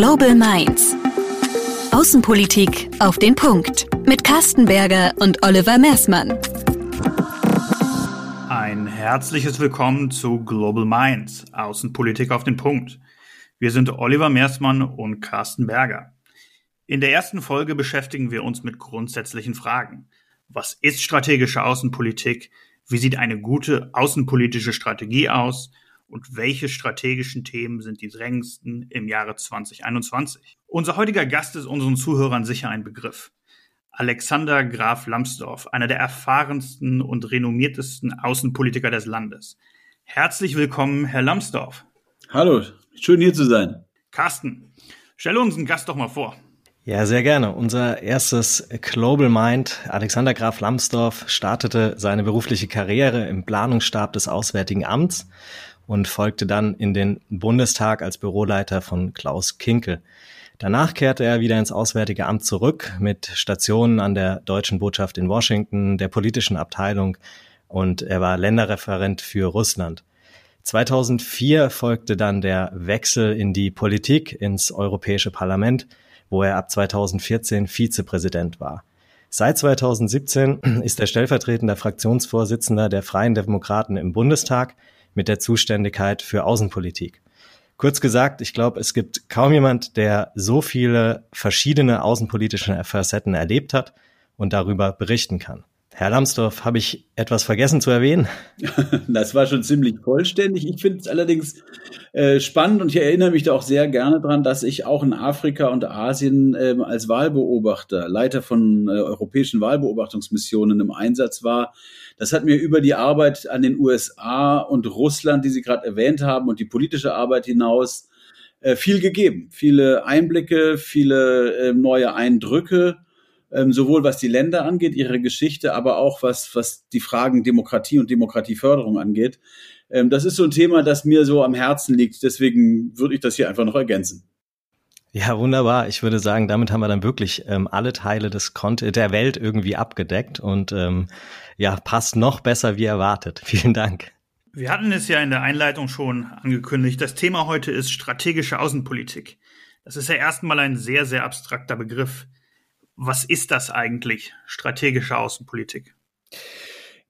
Global Minds. Außenpolitik auf den Punkt. Mit Carsten Berger und Oliver Mersmann. Ein herzliches Willkommen zu Global Minds. Außenpolitik auf den Punkt. Wir sind Oliver Mersmann und Carsten Berger. In der ersten Folge beschäftigen wir uns mit grundsätzlichen Fragen. Was ist strategische Außenpolitik? Wie sieht eine gute außenpolitische Strategie aus? Und welche strategischen Themen sind die drängendsten im Jahre 2021? Unser heutiger Gast ist unseren Zuhörern sicher ein Begriff. Alexander Graf Lambsdorff, einer der erfahrensten und renommiertesten Außenpolitiker des Landes. Herzlich willkommen, Herr Lambsdorff. Hallo, schön hier zu sein. Carsten, stelle unseren Gast doch mal vor. Ja, sehr gerne. Unser erstes Global Mind, Alexander Graf Lambsdorff, startete seine berufliche Karriere im Planungsstab des Auswärtigen Amts und folgte dann in den Bundestag als Büroleiter von Klaus Kinkel. Danach kehrte er wieder ins Auswärtige Amt zurück mit Stationen an der deutschen Botschaft in Washington, der politischen Abteilung und er war Länderreferent für Russland. 2004 folgte dann der Wechsel in die Politik ins Europäische Parlament, wo er ab 2014 Vizepräsident war. Seit 2017 ist er stellvertretender Fraktionsvorsitzender der Freien Demokraten im Bundestag mit der Zuständigkeit für Außenpolitik. Kurz gesagt, ich glaube, es gibt kaum jemand, der so viele verschiedene außenpolitische Facetten erlebt hat und darüber berichten kann. Herr Lambsdorff, habe ich etwas vergessen zu erwähnen? Das war schon ziemlich vollständig. Ich finde es allerdings äh, spannend und ich erinnere mich da auch sehr gerne dran, dass ich auch in Afrika und Asien äh, als Wahlbeobachter, Leiter von äh, europäischen Wahlbeobachtungsmissionen im Einsatz war. Das hat mir über die Arbeit an den USA und Russland, die Sie gerade erwähnt haben, und die politische Arbeit hinaus äh, viel gegeben. Viele Einblicke, viele äh, neue Eindrücke ähm, sowohl was die Länder angeht, ihre Geschichte, aber auch was, was die Fragen Demokratie und Demokratieförderung angeht. Ähm, das ist so ein Thema, das mir so am Herzen liegt. Deswegen würde ich das hier einfach noch ergänzen. Ja, wunderbar. Ich würde sagen, damit haben wir dann wirklich ähm, alle Teile des Content der Welt irgendwie abgedeckt und ähm, ja, passt noch besser wie erwartet. Vielen Dank. Wir hatten es ja in der Einleitung schon angekündigt. Das Thema heute ist strategische Außenpolitik. Das ist ja erstmal ein sehr, sehr abstrakter Begriff. Was ist das eigentlich, strategische Außenpolitik?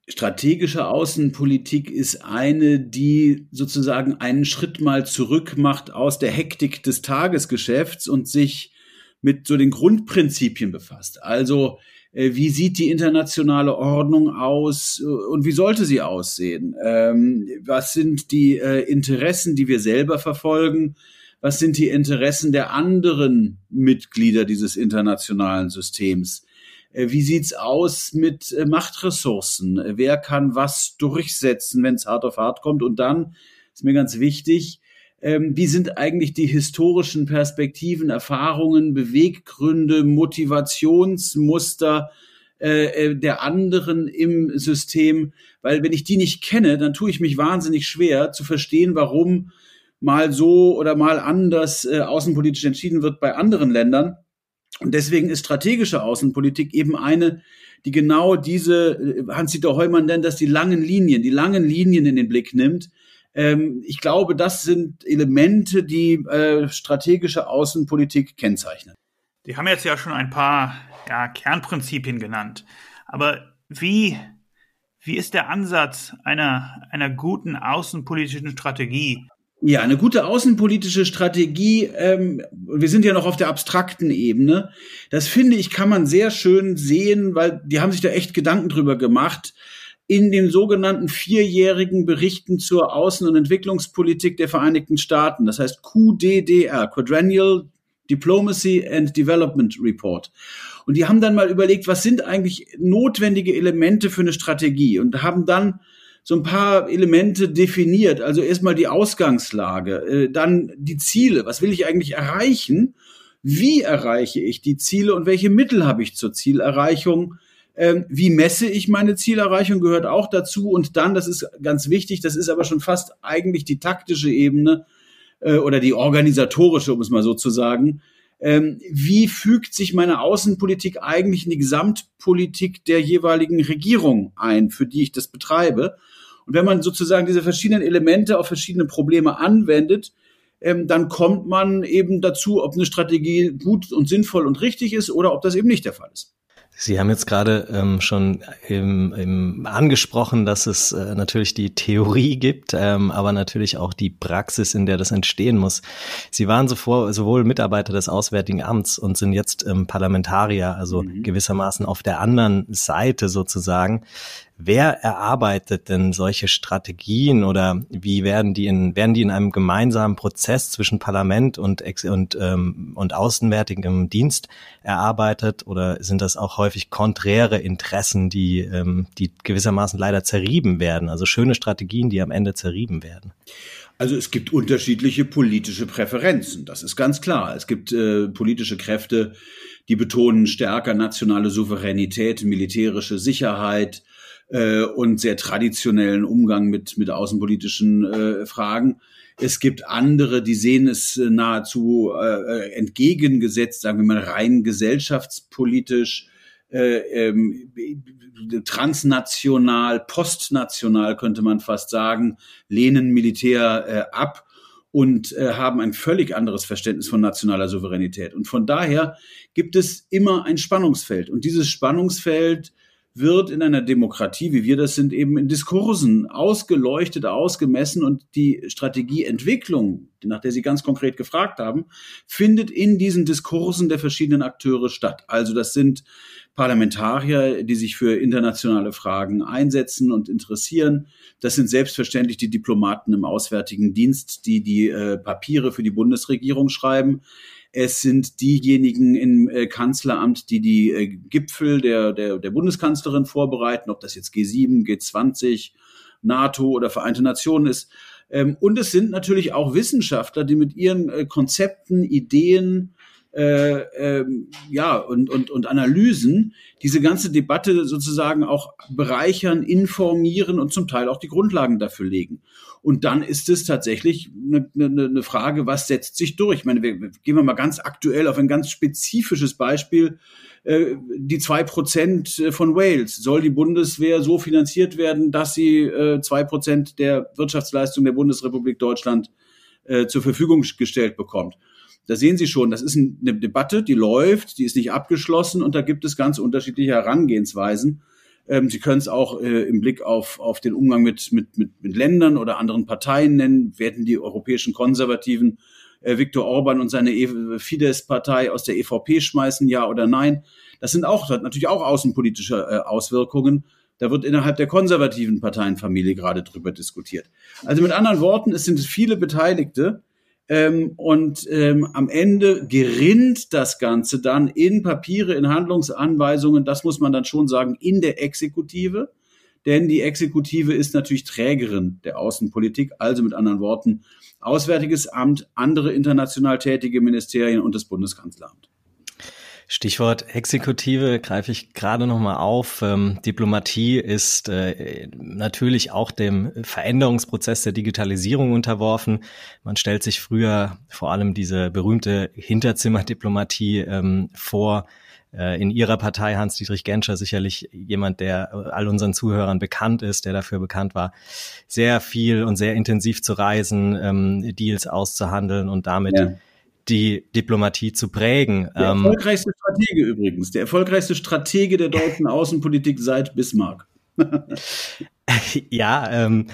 Strategische Außenpolitik ist eine, die sozusagen einen Schritt mal zurück macht aus der Hektik des Tagesgeschäfts und sich mit so den Grundprinzipien befasst. Also äh, wie sieht die internationale Ordnung aus äh, und wie sollte sie aussehen? Ähm, was sind die äh, Interessen, die wir selber verfolgen? was sind die Interessen der anderen Mitglieder dieses internationalen Systems? Äh, wie sieht's aus mit äh, Machtressourcen? Wer kann was durchsetzen, wenn es hart auf hart kommt? Und dann ist mir ganz wichtig, ähm, wie sind eigentlich die historischen Perspektiven, Erfahrungen, Beweggründe, Motivationsmuster äh, der anderen im System? Weil wenn ich die nicht kenne, dann tue ich mich wahnsinnig schwer zu verstehen, warum mal so oder mal anders äh, außenpolitisch entschieden wird bei anderen Ländern. Und deswegen ist strategische Außenpolitik eben eine, die genau diese, äh, Hans-Dieter Heumann nennt das die langen Linien, die langen Linien in den Blick nimmt. Ähm, ich glaube, das sind Elemente, die äh, strategische Außenpolitik kennzeichnen. Die haben jetzt ja schon ein paar ja, Kernprinzipien genannt. Aber wie, wie ist der Ansatz einer, einer guten außenpolitischen Strategie? Ja, eine gute außenpolitische Strategie, ähm, wir sind ja noch auf der abstrakten Ebene, das finde ich, kann man sehr schön sehen, weil die haben sich da echt Gedanken drüber gemacht, in den sogenannten vierjährigen Berichten zur Außen- und Entwicklungspolitik der Vereinigten Staaten, das heißt QDDR, Quadrennial Diplomacy and Development Report. Und die haben dann mal überlegt, was sind eigentlich notwendige Elemente für eine Strategie und haben dann so ein paar Elemente definiert. Also erstmal die Ausgangslage, äh, dann die Ziele. Was will ich eigentlich erreichen? Wie erreiche ich die Ziele und welche Mittel habe ich zur Zielerreichung? Ähm, wie messe ich meine Zielerreichung gehört auch dazu. Und dann, das ist ganz wichtig, das ist aber schon fast eigentlich die taktische Ebene äh, oder die organisatorische, um es mal so zu sagen. Ähm, wie fügt sich meine Außenpolitik eigentlich in die Gesamtpolitik der jeweiligen Regierung ein, für die ich das betreibe? Und wenn man sozusagen diese verschiedenen Elemente auf verschiedene Probleme anwendet, ähm, dann kommt man eben dazu, ob eine Strategie gut und sinnvoll und richtig ist oder ob das eben nicht der Fall ist. Sie haben jetzt gerade ähm, schon im, im angesprochen, dass es äh, natürlich die Theorie gibt, ähm, aber natürlich auch die Praxis, in der das entstehen muss. Sie waren zuvor, sowohl Mitarbeiter des Auswärtigen Amts und sind jetzt ähm, Parlamentarier, also mhm. gewissermaßen auf der anderen Seite sozusagen. Wer erarbeitet denn solche Strategien oder wie werden die in, werden die in einem gemeinsamen Prozess zwischen Parlament und, und, ähm, und Außenwärtigem Dienst erarbeitet oder sind das auch häufig konträre Interessen, die, ähm, die gewissermaßen leider zerrieben werden, also schöne Strategien, die am Ende zerrieben werden? Also es gibt unterschiedliche politische Präferenzen, das ist ganz klar. Es gibt äh, politische Kräfte, die betonen stärker nationale Souveränität, militärische Sicherheit, äh, und sehr traditionellen Umgang mit, mit außenpolitischen äh, Fragen. Es gibt andere, die sehen es äh, nahezu äh, entgegengesetzt, sagen wir mal rein gesellschaftspolitisch, äh, ähm, transnational, postnational könnte man fast sagen, lehnen Militär äh, ab und äh, haben ein völlig anderes Verständnis von nationaler Souveränität. Und von daher gibt es immer ein Spannungsfeld. Und dieses Spannungsfeld wird in einer Demokratie, wie wir das sind, eben in Diskursen ausgeleuchtet, ausgemessen und die Strategieentwicklung, nach der Sie ganz konkret gefragt haben, findet in diesen Diskursen der verschiedenen Akteure statt. Also das sind Parlamentarier, die sich für internationale Fragen einsetzen und interessieren. Das sind selbstverständlich die Diplomaten im Auswärtigen Dienst, die die äh, Papiere für die Bundesregierung schreiben. Es sind diejenigen im äh, Kanzleramt, die die äh, Gipfel der, der, der Bundeskanzlerin vorbereiten, ob das jetzt G7, G20, NATO oder Vereinte Nationen ist. Ähm, und es sind natürlich auch Wissenschaftler, die mit ihren äh, Konzepten, Ideen, äh, ähm, ja, und, und, und Analysen diese ganze Debatte sozusagen auch bereichern, informieren und zum Teil auch die Grundlagen dafür legen. Und dann ist es tatsächlich eine, eine, eine Frage, was setzt sich durch? Ich meine, wir, gehen wir mal ganz aktuell auf ein ganz spezifisches Beispiel. Äh, die zwei Prozent von Wales. Soll die Bundeswehr so finanziert werden, dass sie äh, zwei Prozent der Wirtschaftsleistung der Bundesrepublik Deutschland äh, zur Verfügung gestellt bekommt? Da sehen Sie schon, das ist eine Debatte, die läuft, die ist nicht abgeschlossen und da gibt es ganz unterschiedliche Herangehensweisen. Ähm, Sie können es auch äh, im Blick auf, auf den Umgang mit, mit, mit, mit Ländern oder anderen Parteien nennen. Werden die europäischen Konservativen äh, Viktor Orban und seine e Fidesz-Partei aus der EVP schmeißen, ja oder nein? Das sind auch das hat natürlich auch außenpolitische äh, Auswirkungen. Da wird innerhalb der konservativen Parteienfamilie gerade drüber diskutiert. Also mit anderen Worten, es sind viele Beteiligte, ähm, und ähm, am Ende gerinnt das Ganze dann in Papiere, in Handlungsanweisungen, das muss man dann schon sagen, in der Exekutive. Denn die Exekutive ist natürlich Trägerin der Außenpolitik, also mit anderen Worten Auswärtiges Amt, andere international tätige Ministerien und das Bundeskanzleramt. Stichwort Exekutive greife ich gerade nochmal auf. Ähm, Diplomatie ist äh, natürlich auch dem Veränderungsprozess der Digitalisierung unterworfen. Man stellt sich früher vor allem diese berühmte Hinterzimmerdiplomatie ähm, vor. Äh, in Ihrer Partei Hans-Dietrich Genscher sicherlich jemand, der all unseren Zuhörern bekannt ist, der dafür bekannt war, sehr viel und sehr intensiv zu reisen, ähm, Deals auszuhandeln und damit ja die Diplomatie zu prägen. Der ähm, erfolgreichste Stratege übrigens, der erfolgreichche Stratege der deutschen Außenpolitik seit Bismarck. ja, ähm,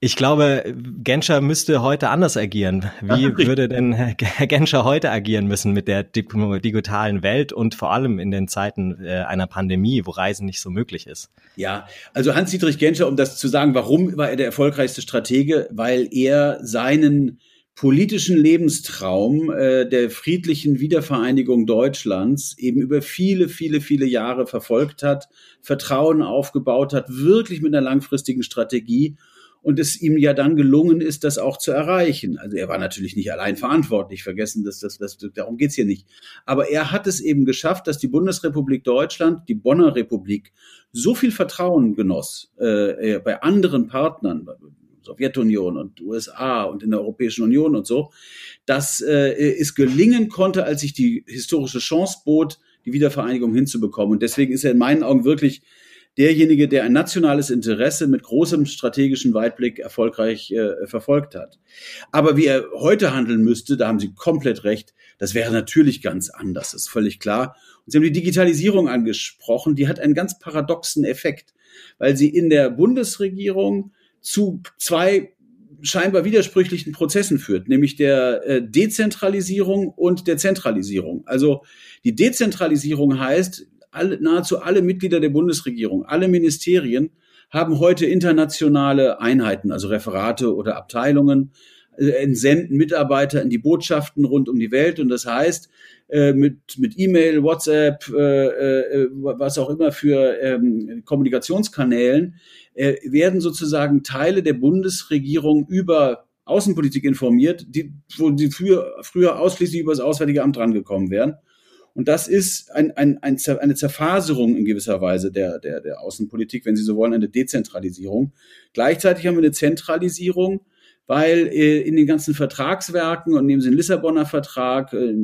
ich glaube, Genscher müsste heute anders agieren. Wie würde denn Herr Genscher heute agieren müssen mit der digitalen Welt und vor allem in den Zeiten äh, einer Pandemie, wo Reisen nicht so möglich ist? Ja, also Hans-Dietrich Genscher, um das zu sagen, warum war er der erfolgreichste Stratege? Weil er seinen politischen Lebenstraum äh, der friedlichen Wiedervereinigung Deutschlands eben über viele, viele, viele Jahre verfolgt hat, Vertrauen aufgebaut hat, wirklich mit einer langfristigen Strategie und es ihm ja dann gelungen ist, das auch zu erreichen. Also er war natürlich nicht allein verantwortlich, vergessen, dass das, das darum geht's hier nicht. Aber er hat es eben geschafft, dass die Bundesrepublik Deutschland, die Bonner Republik, so viel Vertrauen genoss äh, bei anderen Partnern, Sowjetunion und USA und in der Europäischen Union und so, dass äh, es gelingen konnte, als sich die historische Chance bot, die Wiedervereinigung hinzubekommen. Und deswegen ist er in meinen Augen wirklich derjenige, der ein nationales Interesse mit großem strategischen Weitblick erfolgreich äh, verfolgt hat. Aber wie er heute handeln müsste, da haben Sie komplett recht, das wäre natürlich ganz anders, ist völlig klar. Und Sie haben die Digitalisierung angesprochen, die hat einen ganz paradoxen Effekt, weil sie in der Bundesregierung zu zwei scheinbar widersprüchlichen Prozessen führt, nämlich der äh, Dezentralisierung und der Zentralisierung. Also die Dezentralisierung heißt, alle, nahezu alle Mitglieder der Bundesregierung, alle Ministerien haben heute internationale Einheiten, also Referate oder Abteilungen, äh, entsenden Mitarbeiter in die Botschaften rund um die Welt. Und das heißt, äh, mit, mit E-Mail, WhatsApp, was auch immer für ähm, Kommunikationskanälen, äh, werden sozusagen Teile der Bundesregierung über Außenpolitik informiert, die, wo die früher, früher ausschließlich über das Auswärtige Amt rangekommen wären. Und das ist ein, ein, ein, eine Zerfaserung in gewisser Weise der, der, der Außenpolitik, wenn Sie so wollen, eine Dezentralisierung. Gleichzeitig haben wir eine Zentralisierung, weil äh, in den ganzen Vertragswerken und nehmen Sie den Lissabonner Vertrag, äh,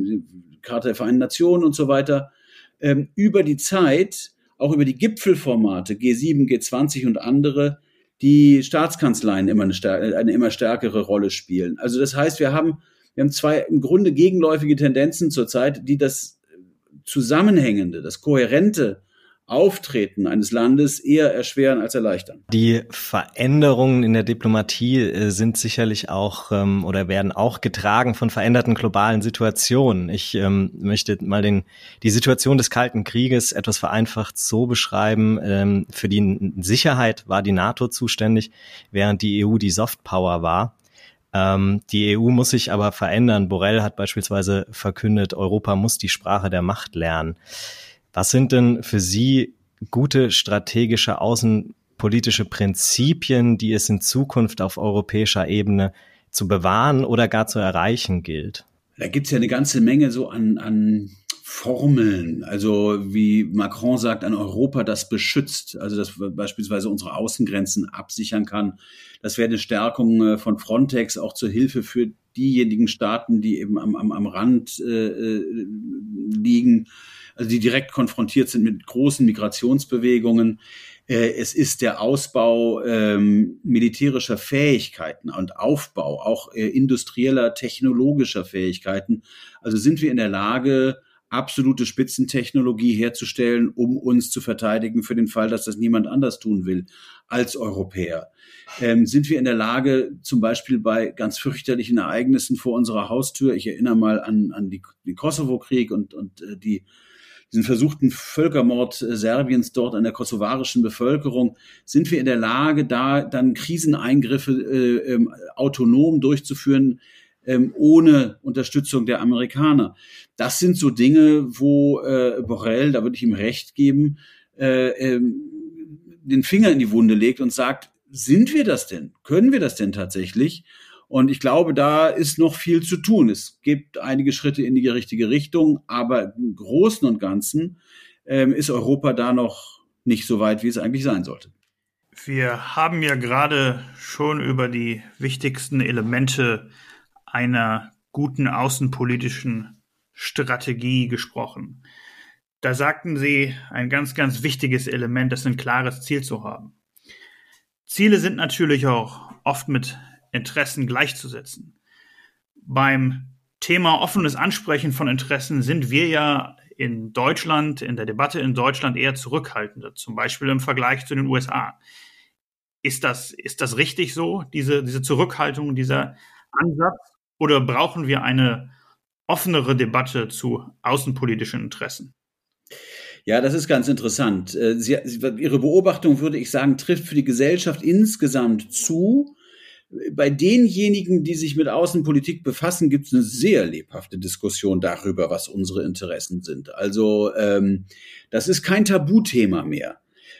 Charta der Vereinten Nationen und so weiter, ähm, über die Zeit, auch über die Gipfelformate G7, G20 und andere, die Staatskanzleien immer eine, eine immer stärkere Rolle spielen. Also das heißt, wir haben, wir haben zwei im Grunde gegenläufige Tendenzen zurzeit, die das Zusammenhängende, das Kohärente Auftreten eines Landes eher erschweren als erleichtern. Die Veränderungen in der Diplomatie äh, sind sicherlich auch ähm, oder werden auch getragen von veränderten globalen Situationen. Ich ähm, möchte mal den, die Situation des Kalten Krieges etwas vereinfacht so beschreiben. Ähm, für die Sicherheit war die NATO zuständig, während die EU die Softpower war. Ähm, die EU muss sich aber verändern. Borrell hat beispielsweise verkündet, Europa muss die Sprache der Macht lernen. Was sind denn für Sie gute strategische außenpolitische Prinzipien, die es in Zukunft auf europäischer Ebene zu bewahren oder gar zu erreichen gilt? Da gibt's ja eine ganze Menge so an, an Formeln, also wie Macron sagt, an Europa, das beschützt, also das beispielsweise unsere Außengrenzen absichern kann. Das wäre eine Stärkung äh, von Frontex auch zur Hilfe für diejenigen Staaten, die eben am, am, am Rand äh, äh liegen, also die direkt konfrontiert sind mit großen Migrationsbewegungen. Äh, es ist der Ausbau ähm, militärischer Fähigkeiten und Aufbau, auch äh, industrieller, technologischer Fähigkeiten. Also sind wir in der Lage, absolute Spitzentechnologie herzustellen, um uns zu verteidigen für den Fall, dass das niemand anders tun will als Europäer. Ähm, sind wir in der Lage, zum Beispiel bei ganz fürchterlichen Ereignissen vor unserer Haustür, ich erinnere mal an, an die, den Kosovo-Krieg und, und äh, die, diesen versuchten Völkermord äh, Serbiens dort an der kosovarischen Bevölkerung, sind wir in der Lage, da dann Kriseneingriffe äh, ähm, autonom durchzuführen, ähm, ohne Unterstützung der Amerikaner. Das sind so Dinge, wo äh, Borrell, da würde ich ihm recht geben, äh, ähm, den Finger in die Wunde legt und sagt, sind wir das denn? Können wir das denn tatsächlich? Und ich glaube, da ist noch viel zu tun. Es gibt einige Schritte in die richtige Richtung, aber im Großen und Ganzen ähm, ist Europa da noch nicht so weit, wie es eigentlich sein sollte. Wir haben ja gerade schon über die wichtigsten Elemente einer guten außenpolitischen Strategie gesprochen. Da sagten Sie, ein ganz, ganz wichtiges Element ist ein klares Ziel zu haben. Ziele sind natürlich auch oft mit Interessen gleichzusetzen. Beim Thema offenes Ansprechen von Interessen sind wir ja in Deutschland, in der Debatte in Deutschland eher zurückhaltender, zum Beispiel im Vergleich zu den USA. Ist das, ist das richtig so, diese, diese Zurückhaltung, dieser Ansatz? Oder brauchen wir eine offenere Debatte zu außenpolitischen Interessen? Ja, das ist ganz interessant. Äh, Sie, Ihre Beobachtung, würde ich sagen, trifft für die Gesellschaft insgesamt zu. Bei denjenigen, die sich mit Außenpolitik befassen, gibt es eine sehr lebhafte Diskussion darüber, was unsere Interessen sind. Also ähm, das ist kein Tabuthema mehr.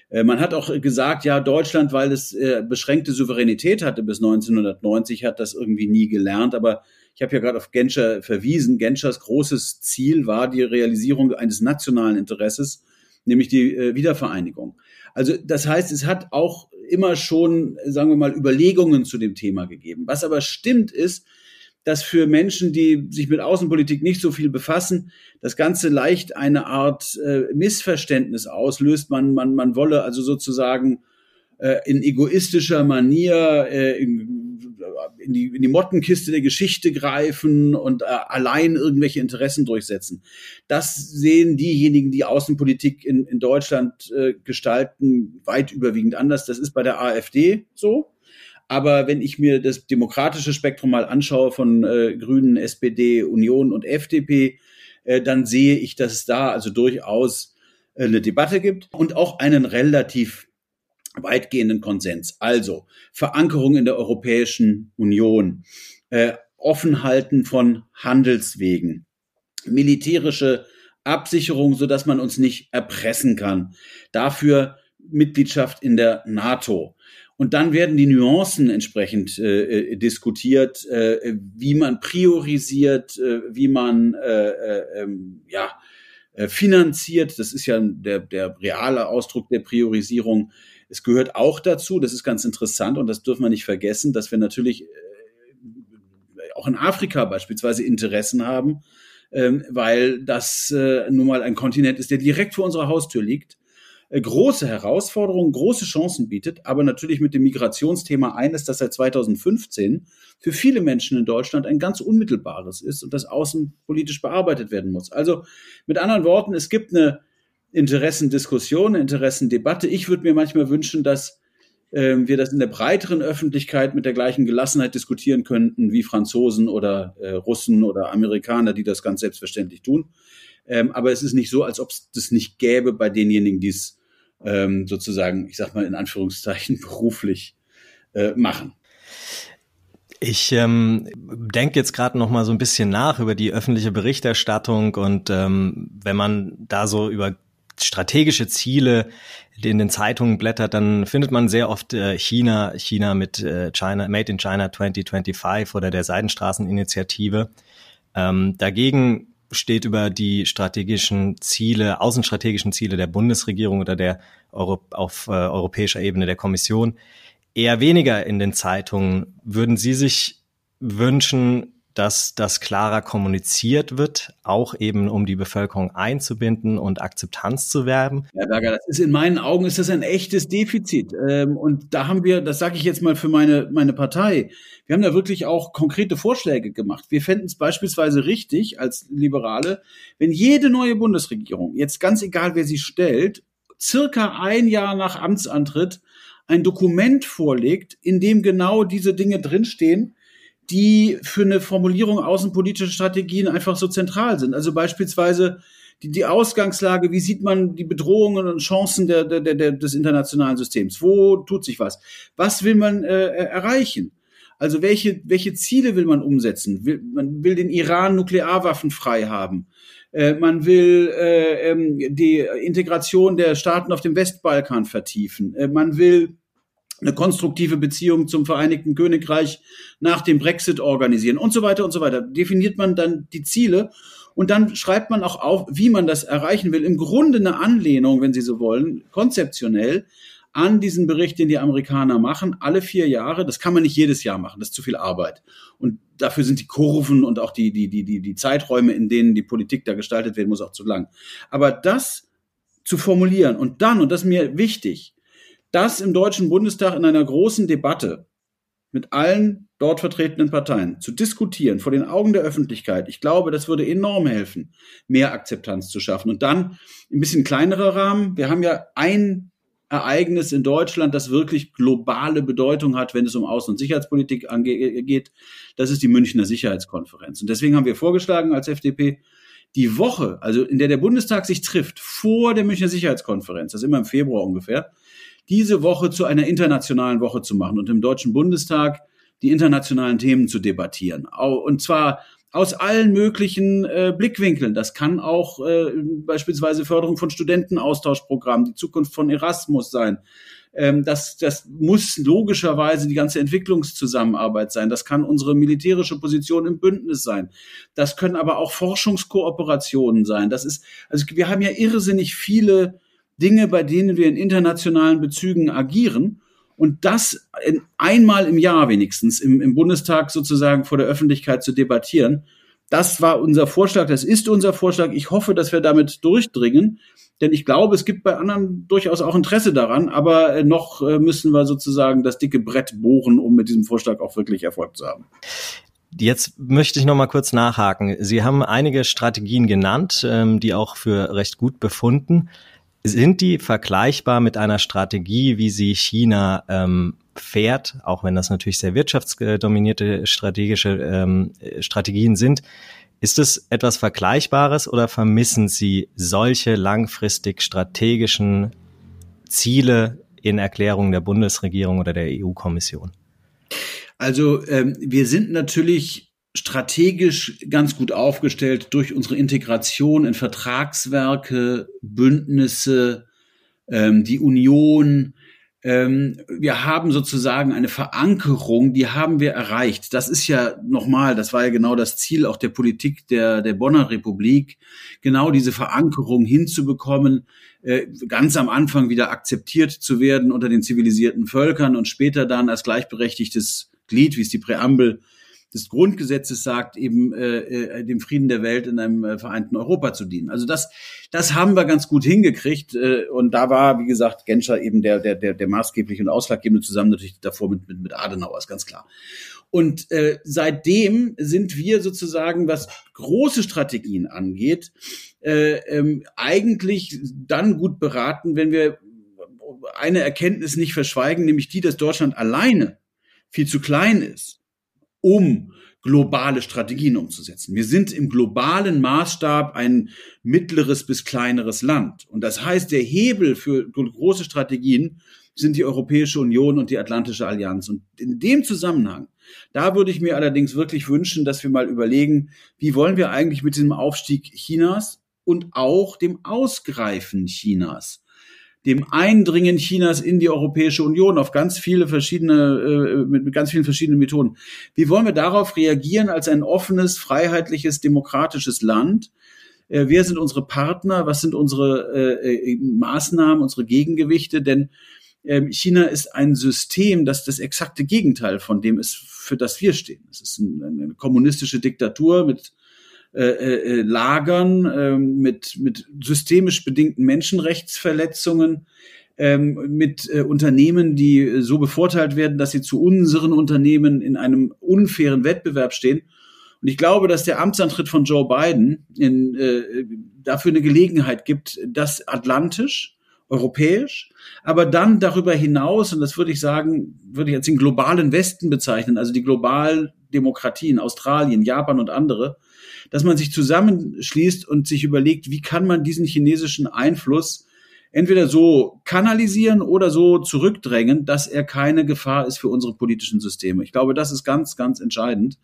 Äh, man hat auch gesagt, ja, Deutschland, weil es äh, beschränkte Souveränität hatte bis 1990, hat das irgendwie nie gelernt. Aber ich habe ja gerade auf Genscher verwiesen. Genschers großes Ziel war die Realisierung eines nationalen Interesses, nämlich die äh, Wiedervereinigung. Also das heißt, es hat auch immer schon, sagen wir mal, Überlegungen zu dem Thema gegeben. Was aber stimmt ist, dass für Menschen, die sich mit Außenpolitik nicht so viel befassen, das Ganze leicht eine Art äh, Missverständnis auslöst. Man, man, man wolle also sozusagen äh, in egoistischer Manier äh, in, in, die, in die Mottenkiste der Geschichte greifen und äh, allein irgendwelche Interessen durchsetzen. Das sehen diejenigen, die Außenpolitik in, in Deutschland äh, gestalten, weit überwiegend anders. Das ist bei der AfD so. Aber wenn ich mir das demokratische Spektrum mal anschaue von äh, Grünen, SPD, Union und FDP, äh, dann sehe ich, dass es da also durchaus äh, eine Debatte gibt und auch einen relativ weitgehenden Konsens. Also Verankerung in der Europäischen Union, äh, Offenhalten von Handelswegen, militärische Absicherung, so dass man uns nicht erpressen kann. Dafür Mitgliedschaft in der NATO. Und dann werden die Nuancen entsprechend äh, äh, diskutiert, äh, wie man priorisiert, äh, wie man äh, äh, ähm, ja, äh, finanziert. Das ist ja der, der reale Ausdruck der Priorisierung. Es gehört auch dazu, das ist ganz interessant und das dürfen wir nicht vergessen, dass wir natürlich äh, auch in Afrika beispielsweise Interessen haben, ähm, weil das äh, nun mal ein Kontinent ist, der direkt vor unserer Haustür liegt äh, große Herausforderungen, große Chancen bietet, aber natürlich mit dem Migrationsthema eines, das seit 2015 für viele Menschen in Deutschland ein ganz unmittelbares ist und das außenpolitisch bearbeitet werden muss. Also mit anderen Worten, es gibt eine Interessendiskussion, Interessendebatte. Ich würde mir manchmal wünschen, dass äh, wir das in der breiteren Öffentlichkeit mit der gleichen Gelassenheit diskutieren könnten wie Franzosen oder äh, Russen oder Amerikaner, die das ganz selbstverständlich tun. Ähm, aber es ist nicht so, als ob es das nicht gäbe bei denjenigen, die es ähm, sozusagen, ich sag mal in Anführungszeichen, beruflich äh, machen. Ich ähm, denke jetzt gerade noch mal so ein bisschen nach über die öffentliche Berichterstattung und ähm, wenn man da so über strategische Ziele in den Zeitungen blättert, dann findet man sehr oft äh, China, China mit äh, China, Made in China 2025 oder der Seidenstraßeninitiative. Ähm, dagegen steht über die strategischen Ziele, außenstrategischen Ziele der Bundesregierung oder der Euro auf äh, europäischer Ebene der Kommission eher weniger in den Zeitungen. Würden Sie sich wünschen, dass das klarer kommuniziert wird, auch eben um die Bevölkerung einzubinden und Akzeptanz zu werben? Herr Berger, das ist in meinen Augen ist das ein echtes Defizit. Ähm, und da haben wir, das sage ich jetzt mal für meine, meine Partei, wir haben da wirklich auch konkrete Vorschläge gemacht. Wir fänden es beispielsweise richtig als Liberale, wenn jede neue Bundesregierung, jetzt ganz egal wer sie stellt, circa ein Jahr nach Amtsantritt ein Dokument vorlegt, in dem genau diese Dinge drinstehen, die für eine Formulierung außenpolitischer Strategien einfach so zentral sind. Also beispielsweise die, die Ausgangslage, wie sieht man die Bedrohungen und Chancen der, der, der, des internationalen Systems? Wo tut sich was? Was will man äh, erreichen? Also welche, welche Ziele will man umsetzen? Will, man will den Iran nuklearwaffenfrei haben. Äh, man will äh, ähm, die Integration der Staaten auf dem Westbalkan vertiefen. Äh, man will eine konstruktive Beziehung zum Vereinigten Königreich nach dem Brexit organisieren und so weiter und so weiter. Definiert man dann die Ziele und dann schreibt man auch auf, wie man das erreichen will. Im Grunde eine Anlehnung, wenn Sie so wollen, konzeptionell an diesen Bericht, den die Amerikaner machen, alle vier Jahre. Das kann man nicht jedes Jahr machen, das ist zu viel Arbeit. Und dafür sind die Kurven und auch die, die, die, die, die Zeiträume, in denen die Politik da gestaltet werden muss, auch zu lang. Aber das zu formulieren und dann, und das ist mir wichtig, das im Deutschen Bundestag in einer großen Debatte mit allen dort vertretenen Parteien zu diskutieren vor den Augen der Öffentlichkeit, ich glaube, das würde enorm helfen, mehr Akzeptanz zu schaffen. Und dann ein bisschen kleinerer Rahmen. Wir haben ja ein Ereignis in Deutschland, das wirklich globale Bedeutung hat, wenn es um Außen- und Sicherheitspolitik geht. Das ist die Münchner Sicherheitskonferenz. Und deswegen haben wir vorgeschlagen als FDP, die Woche, also in der der Bundestag sich trifft, vor der Münchner Sicherheitskonferenz, das ist immer im Februar ungefähr, diese Woche zu einer internationalen Woche zu machen und im Deutschen Bundestag die internationalen Themen zu debattieren. Und zwar aus allen möglichen äh, Blickwinkeln. Das kann auch äh, beispielsweise Förderung von Studentenaustauschprogrammen, die Zukunft von Erasmus sein. Ähm, das, das muss logischerweise die ganze Entwicklungszusammenarbeit sein. Das kann unsere militärische Position im Bündnis sein. Das können aber auch Forschungskooperationen sein. Das ist, also wir haben ja irrsinnig viele Dinge, bei denen wir in internationalen Bezügen agieren. Und das einmal im Jahr wenigstens im, im Bundestag sozusagen vor der Öffentlichkeit zu debattieren, das war unser Vorschlag, das ist unser Vorschlag. Ich hoffe, dass wir damit durchdringen, denn ich glaube, es gibt bei anderen durchaus auch Interesse daran, aber äh, noch äh, müssen wir sozusagen das dicke Brett bohren, um mit diesem Vorschlag auch wirklich Erfolg zu haben. Jetzt möchte ich noch mal kurz nachhaken. Sie haben einige Strategien genannt, ähm, die auch für recht gut befunden. Sind die vergleichbar mit einer Strategie, wie sie China ähm, fährt, auch wenn das natürlich sehr wirtschaftsdominierte strategische ähm, Strategien sind? Ist es etwas Vergleichbares oder vermissen Sie solche langfristig strategischen Ziele in Erklärungen der Bundesregierung oder der EU-Kommission? Also ähm, wir sind natürlich strategisch ganz gut aufgestellt durch unsere Integration in Vertragswerke, Bündnisse, ähm, die Union. Ähm, wir haben sozusagen eine Verankerung, die haben wir erreicht. Das ist ja nochmal, das war ja genau das Ziel auch der Politik der, der Bonner Republik, genau diese Verankerung hinzubekommen, äh, ganz am Anfang wieder akzeptiert zu werden unter den zivilisierten Völkern und später dann als gleichberechtigtes Glied, wie es die Präambel des Grundgesetzes sagt, eben äh, äh, dem Frieden der Welt in einem äh, vereinten Europa zu dienen. Also das, das haben wir ganz gut hingekriegt. Äh, und da war, wie gesagt, Genscher eben der, der, der, der maßgebliche und ausschlaggebende zusammen natürlich davor mit, mit, mit Adenauer, ist ganz klar. Und äh, seitdem sind wir sozusagen, was große Strategien angeht, äh, ähm, eigentlich dann gut beraten, wenn wir eine Erkenntnis nicht verschweigen, nämlich die, dass Deutschland alleine viel zu klein ist, um globale Strategien umzusetzen. Wir sind im globalen Maßstab ein mittleres bis kleineres Land. Und das heißt, der Hebel für große Strategien sind die Europäische Union und die Atlantische Allianz. Und in dem Zusammenhang, da würde ich mir allerdings wirklich wünschen, dass wir mal überlegen, wie wollen wir eigentlich mit dem Aufstieg Chinas und auch dem Ausgreifen Chinas dem Eindringen Chinas in die Europäische Union auf ganz viele verschiedene, äh, mit, ganz vielen verschiedenen Methoden. Wie wollen wir darauf reagieren als ein offenes, freiheitliches, demokratisches Land? Äh, wer sind unsere Partner? Was sind unsere äh Maßnahmen, unsere Gegengewichte? Denn ähm, China ist ein System, das das exakte Gegenteil von dem ist, für das wir stehen. Es ist eine kommunistische Diktatur mit äh, äh, Lagern äh, mit, mit systemisch bedingten Menschenrechtsverletzungen, ähm, mit äh, Unternehmen, die so bevorteilt werden, dass sie zu unseren Unternehmen in einem unfairen Wettbewerb stehen. Und ich glaube, dass der Amtsantritt von Joe Biden in, äh, dafür eine Gelegenheit gibt, das atlantisch, europäisch, aber dann darüber hinaus, und das würde ich sagen, würde ich jetzt den globalen Westen bezeichnen, also die globalen Demokratien, Australien, Japan und andere, dass man sich zusammenschließt und sich überlegt, wie kann man diesen chinesischen Einfluss entweder so kanalisieren oder so zurückdrängen, dass er keine Gefahr ist für unsere politischen Systeme. Ich glaube, das ist ganz, ganz entscheidend.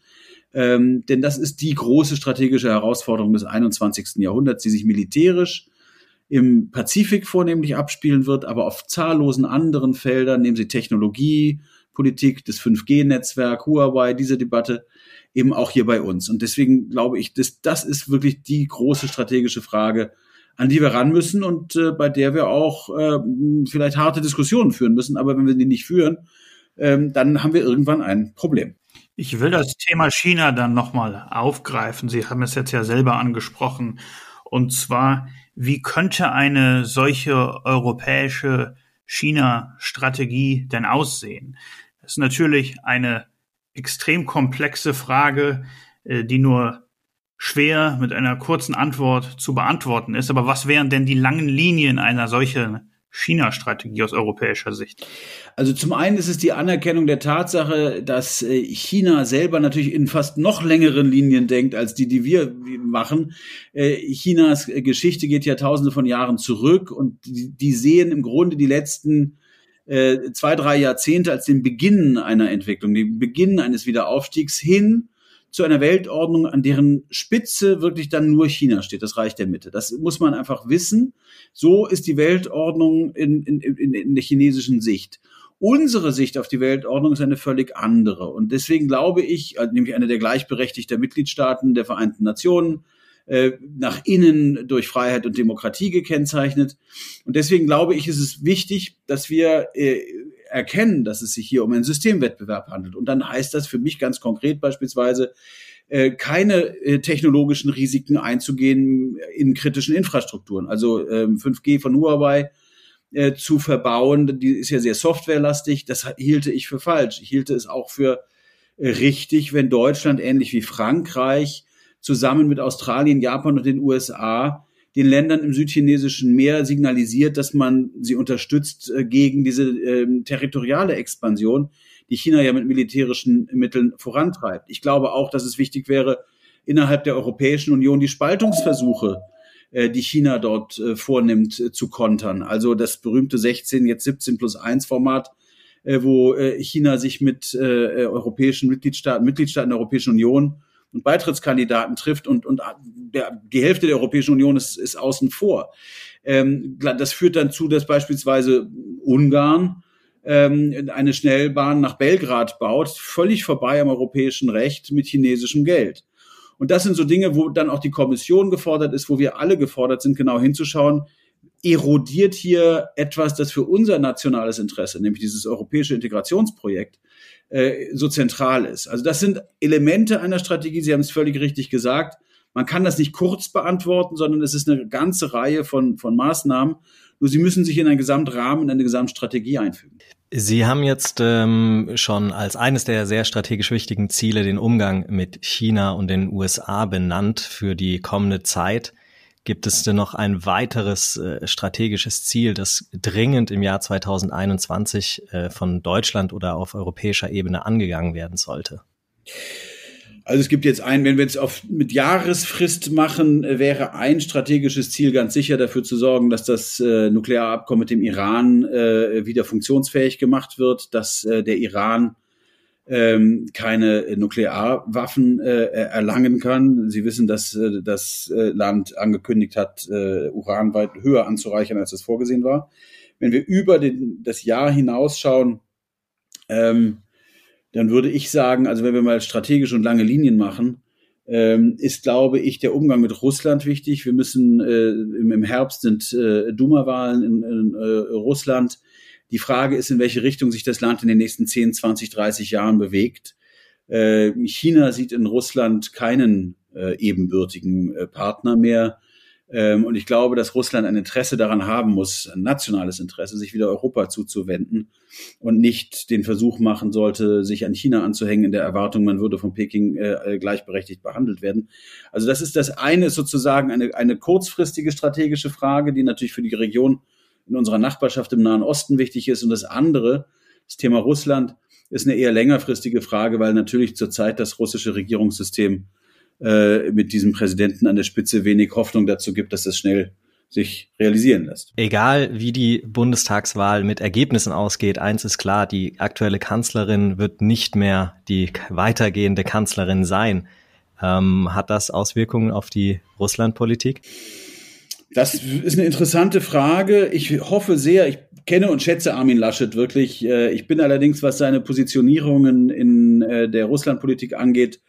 Ähm, denn das ist die große strategische Herausforderung des 21. Jahrhunderts, die sich militärisch im Pazifik vornehmlich abspielen wird, aber auf zahllosen anderen Feldern, nehmen Sie Technologie, Politik, das 5G-Netzwerk, Huawei, diese Debatte, eben auch hier bei uns. Und deswegen glaube ich, das, das ist wirklich die große strategische Frage, an die wir ran müssen und äh, bei der wir auch äh, vielleicht harte Diskussionen führen müssen. Aber wenn wir die nicht führen, ähm, dann haben wir irgendwann ein Problem. Ich will das Thema China dann nochmal aufgreifen. Sie haben es jetzt ja selber angesprochen. Und zwar, wie könnte eine solche europäische China-Strategie denn aussehen? Ist natürlich eine extrem komplexe Frage, äh, die nur schwer mit einer kurzen Antwort zu beantworten ist. Aber was wären denn die langen Linien einer solchen China-Strategie aus europäischer Sicht? Also zum einen ist es die Anerkennung der Tatsache, dass äh, China selber natürlich in fast noch längeren Linien denkt als die, die wir machen. Äh, Chinas Geschichte geht ja tausende von Jahren zurück und die sehen im Grunde die letzten äh, zwei, drei Jahrzehnte als den Beginn einer Entwicklung, den Beginn eines Wiederaufstiegs hin zu einer Weltordnung, an deren Spitze wirklich dann nur China steht, das Reich der Mitte. Das muss man einfach wissen. So ist die Weltordnung in, in, in, in der chinesischen Sicht. Unsere Sicht auf die Weltordnung ist eine völlig andere. Und deswegen glaube ich, nämlich eine der gleichberechtigten Mitgliedstaaten der Vereinten Nationen, äh, nach innen durch Freiheit und Demokratie gekennzeichnet. Und deswegen glaube ich, ist es wichtig, dass wir äh, erkennen, dass es sich hier um einen Systemwettbewerb handelt. Und dann heißt das für mich ganz konkret beispielsweise, äh, keine äh, technologischen Risiken einzugehen in kritischen Infrastrukturen. Also 5G ähm, von Huawei zu verbauen, die ist ja sehr softwarelastig. Das hielte ich für falsch. Ich hielte es auch für richtig, wenn Deutschland ähnlich wie Frankreich zusammen mit Australien, Japan und den USA den Ländern im südchinesischen Meer signalisiert, dass man sie unterstützt gegen diese äh, territoriale Expansion, die China ja mit militärischen Mitteln vorantreibt. Ich glaube auch, dass es wichtig wäre, innerhalb der Europäischen Union die Spaltungsversuche, äh, die China dort äh, vornimmt, äh, zu kontern. Also das berühmte 16, jetzt 17 plus 1 Format, äh, wo äh, China sich mit äh, europäischen Mitgliedstaaten, Mitgliedstaaten der Europäischen Union und Beitrittskandidaten trifft und, und der, die Hälfte der Europäischen Union ist, ist außen vor. Ähm, das führt dann zu, dass beispielsweise Ungarn ähm, eine Schnellbahn nach Belgrad baut, völlig vorbei am europäischen Recht mit chinesischem Geld. Und das sind so Dinge, wo dann auch die Kommission gefordert ist, wo wir alle gefordert sind, genau hinzuschauen, erodiert hier etwas, das für unser nationales Interesse, nämlich dieses europäische Integrationsprojekt, äh, so zentral ist. Also das sind Elemente einer Strategie, Sie haben es völlig richtig gesagt. Man kann das nicht kurz beantworten, sondern es ist eine ganze Reihe von, von Maßnahmen. Nur sie müssen sich in einen Gesamtrahmen, in eine Gesamtstrategie einfügen. Sie haben jetzt ähm, schon als eines der sehr strategisch wichtigen Ziele den Umgang mit China und den USA benannt für die kommende Zeit. Gibt es denn noch ein weiteres äh, strategisches Ziel, das dringend im Jahr 2021 äh, von Deutschland oder auf europäischer Ebene angegangen werden sollte? Also es gibt jetzt ein, wenn wir jetzt auf mit Jahresfrist machen, äh, wäre ein strategisches Ziel ganz sicher dafür zu sorgen, dass das äh, Nuklearabkommen mit dem Iran äh, wieder funktionsfähig gemacht wird, dass äh, der Iran ähm, keine Nuklearwaffen äh, erlangen kann. Sie wissen, dass äh, das äh, Land angekündigt hat, äh, Uran weit höher anzureichern, als es vorgesehen war. Wenn wir über den, das Jahr hinausschauen, ähm, dann würde ich sagen, also wenn wir mal strategisch und lange Linien machen, ähm, ist, glaube ich, der Umgang mit Russland wichtig. Wir müssen äh, im, im, Herbst sind äh, Duma-Wahlen in, in äh, Russland. Die Frage ist, in welche Richtung sich das Land in den nächsten 10, 20, 30 Jahren bewegt. Äh, China sieht in Russland keinen äh, ebenbürtigen äh, Partner mehr. Ähm, und ich glaube, dass Russland ein Interesse daran haben muss, ein nationales Interesse, sich wieder Europa zuzuwenden und nicht den Versuch machen sollte, sich an China anzuhängen in der Erwartung, man würde von Peking äh, äh, gleichberechtigt behandelt werden. Also das ist das eine sozusagen eine, eine kurzfristige strategische Frage, die natürlich für die Region in unserer Nachbarschaft im Nahen Osten wichtig ist. Und das andere, das Thema Russland, ist eine eher längerfristige Frage, weil natürlich zurzeit das russische Regierungssystem äh, mit diesem Präsidenten an der Spitze wenig Hoffnung dazu gibt, dass das schnell sich realisieren lässt. Egal wie die Bundestagswahl mit Ergebnissen ausgeht, eins ist klar, die aktuelle Kanzlerin wird nicht mehr die weitergehende Kanzlerin sein. Ähm, hat das Auswirkungen auf die Russlandpolitik? Das ist eine interessante Frage. Ich hoffe sehr, ich kenne und schätze Armin Laschet wirklich. Äh, ich bin allerdings, was seine Positionierungen in äh, der Russlandpolitik angeht,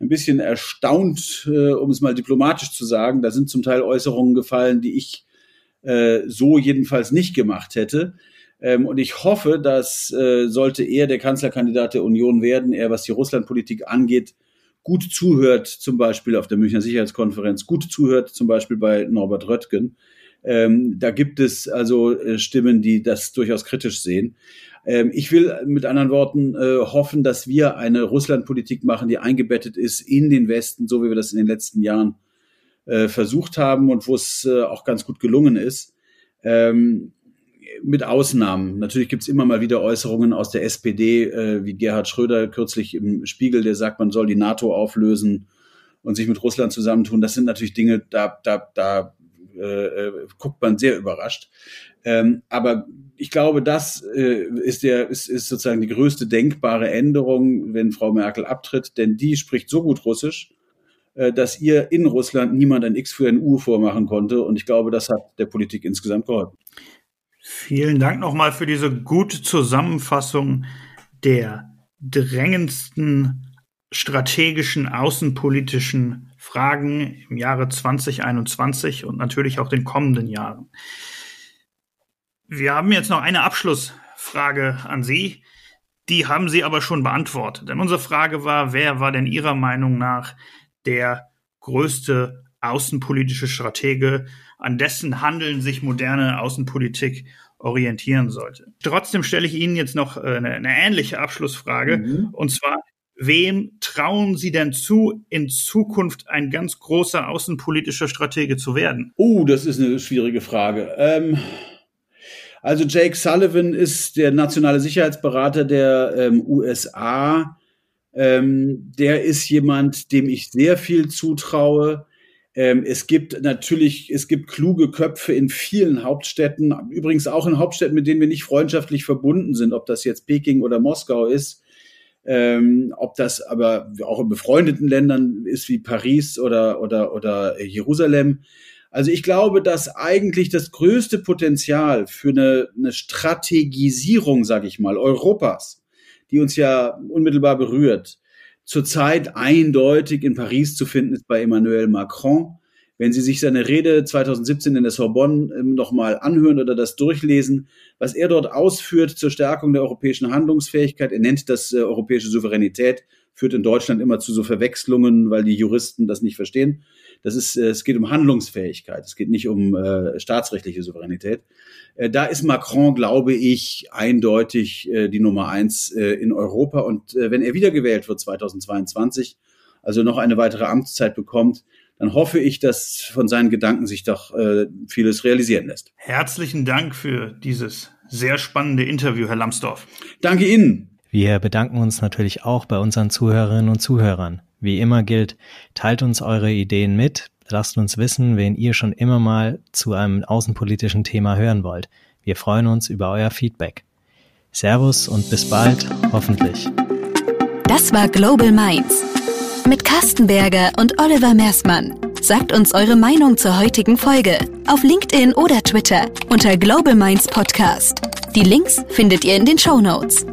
ein bisschen erstaunt, äh, um es mal diplomatisch zu sagen. Da sind zum Teil Äußerungen gefallen, die ich so jedenfalls nicht gemacht hätte. Ähm, und ich hoffe, dass sollte er der Kanzlerkandidat der Union werden, er, was die Russlandpolitik angeht, gut zuhört, zum Beispiel auf der Münchner Sicherheitskonferenz, gut zuhört, zum Beispiel bei Norbert Röttgen. Ähm, da gibt es also äh, Stimmen, die das durchaus kritisch sehen. Ähm, ich will mit anderen Worten äh, hoffen, dass wir eine Russlandpolitik machen, die eingebettet ist in den Westen, so wie wir das in den letzten Jahren äh, versucht haben und wo es äh, auch ganz gut gelungen ist. Ähm, mit Ausnahmen. Natürlich gibt es immer mal wieder Äußerungen aus der SPD, äh, wie Gerhard Schröder kürzlich im Spiegel, der sagt, man soll die NATO auflösen und sich mit Russland zusammentun. Das sind natürlich Dinge, da, da, da äh, äh guckt man sehr überrascht. Ähm, aber ich glaube, das äh, ist, der, ist, ist sozusagen die größte denkbare Änderung, wenn Frau Merkel abtritt, denn die spricht so gut Russisch, äh, dass ihr in Russland niemand ein X für ein U vormachen konnte. Und ich glaube, das hat der Politik insgesamt geholfen. Vielen Dank nochmal für diese gute Zusammenfassung der drängendsten strategischen außenpolitischen Fragen im Jahre 2021 und natürlich auch den kommenden Jahren. Wir haben jetzt noch eine Abschlussfrage Frage an Sie. Die haben Sie aber schon beantwortet. Denn unsere Frage war, wer war denn Ihrer Meinung nach der größte außenpolitische Stratege, an dessen Handeln sich moderne Außenpolitik orientieren sollte. Trotzdem stelle ich Ihnen jetzt noch äh, eine, eine ähnliche Abschlussfrage. Mhm. Und zwar, wem trauen Sie denn zu, in Zukunft ein ganz großer außenpolitischer Stratege zu werden? Oh, das ist eine schwierige Frage. Ähm, also Jake Sullivan ist der nationale Sicherheitsberater der ähm, USA. Ähm, der ist jemand, dem ich sehr viel zutraue. Ähm, es gibt natürlich, es gibt kluge Köpfe in vielen Hauptstädten, übrigens auch in Hauptstädten, mit denen wir nicht freundschaftlich verbunden sind, ob das jetzt Peking oder Moskau ist. Ähm, ob das aber auch in befreundeten Ländern ist wie Paris oder, oder, oder Jerusalem. Also ich glaube, dass eigentlich das größte Potenzial für eine, eine Strategisierung, sage ich mal, Europas, die uns ja unmittelbar berührt, zurzeit eindeutig in Paris zu finden ist bei Emmanuel Macron. Wenn Sie sich seine Rede 2017 in der Sorbonne ähm, nochmal anhören oder das durchlesen, was er dort ausführt zur Stärkung der europäischen Handlungsfähigkeit, er nennt das äh, europäische Souveränität, führt in Deutschland immer zu so Verwechslungen, weil die Juristen das nicht verstehen. Das ist, äh, es geht um Handlungsfähigkeit. Es geht nicht um äh, staatsrechtliche Souveränität. Äh, da ist Macron, glaube ich, eindeutig äh, die Nummer eins äh, in Europa. Und äh, wenn er wiedergewählt wird 2022, also noch eine weitere Amtszeit bekommt, dann hoffe ich, dass von seinen Gedanken sich doch äh, vieles realisieren lässt. Herzlichen Dank für dieses sehr spannende Interview, Herr Lambsdorff. Danke Ihnen. Wir bedanken uns natürlich auch bei unseren Zuhörerinnen und Zuhörern. Wie immer gilt, teilt uns eure Ideen mit, lasst uns wissen, wen ihr schon immer mal zu einem außenpolitischen Thema hören wollt. Wir freuen uns über euer Feedback. Servus und bis bald, hoffentlich. Das war Global Minds mit Carstenberger und Oliver Mersmann. Sagt uns eure Meinung zur heutigen Folge auf LinkedIn oder Twitter unter Global Minds Podcast. Die Links findet ihr in den Show Notes.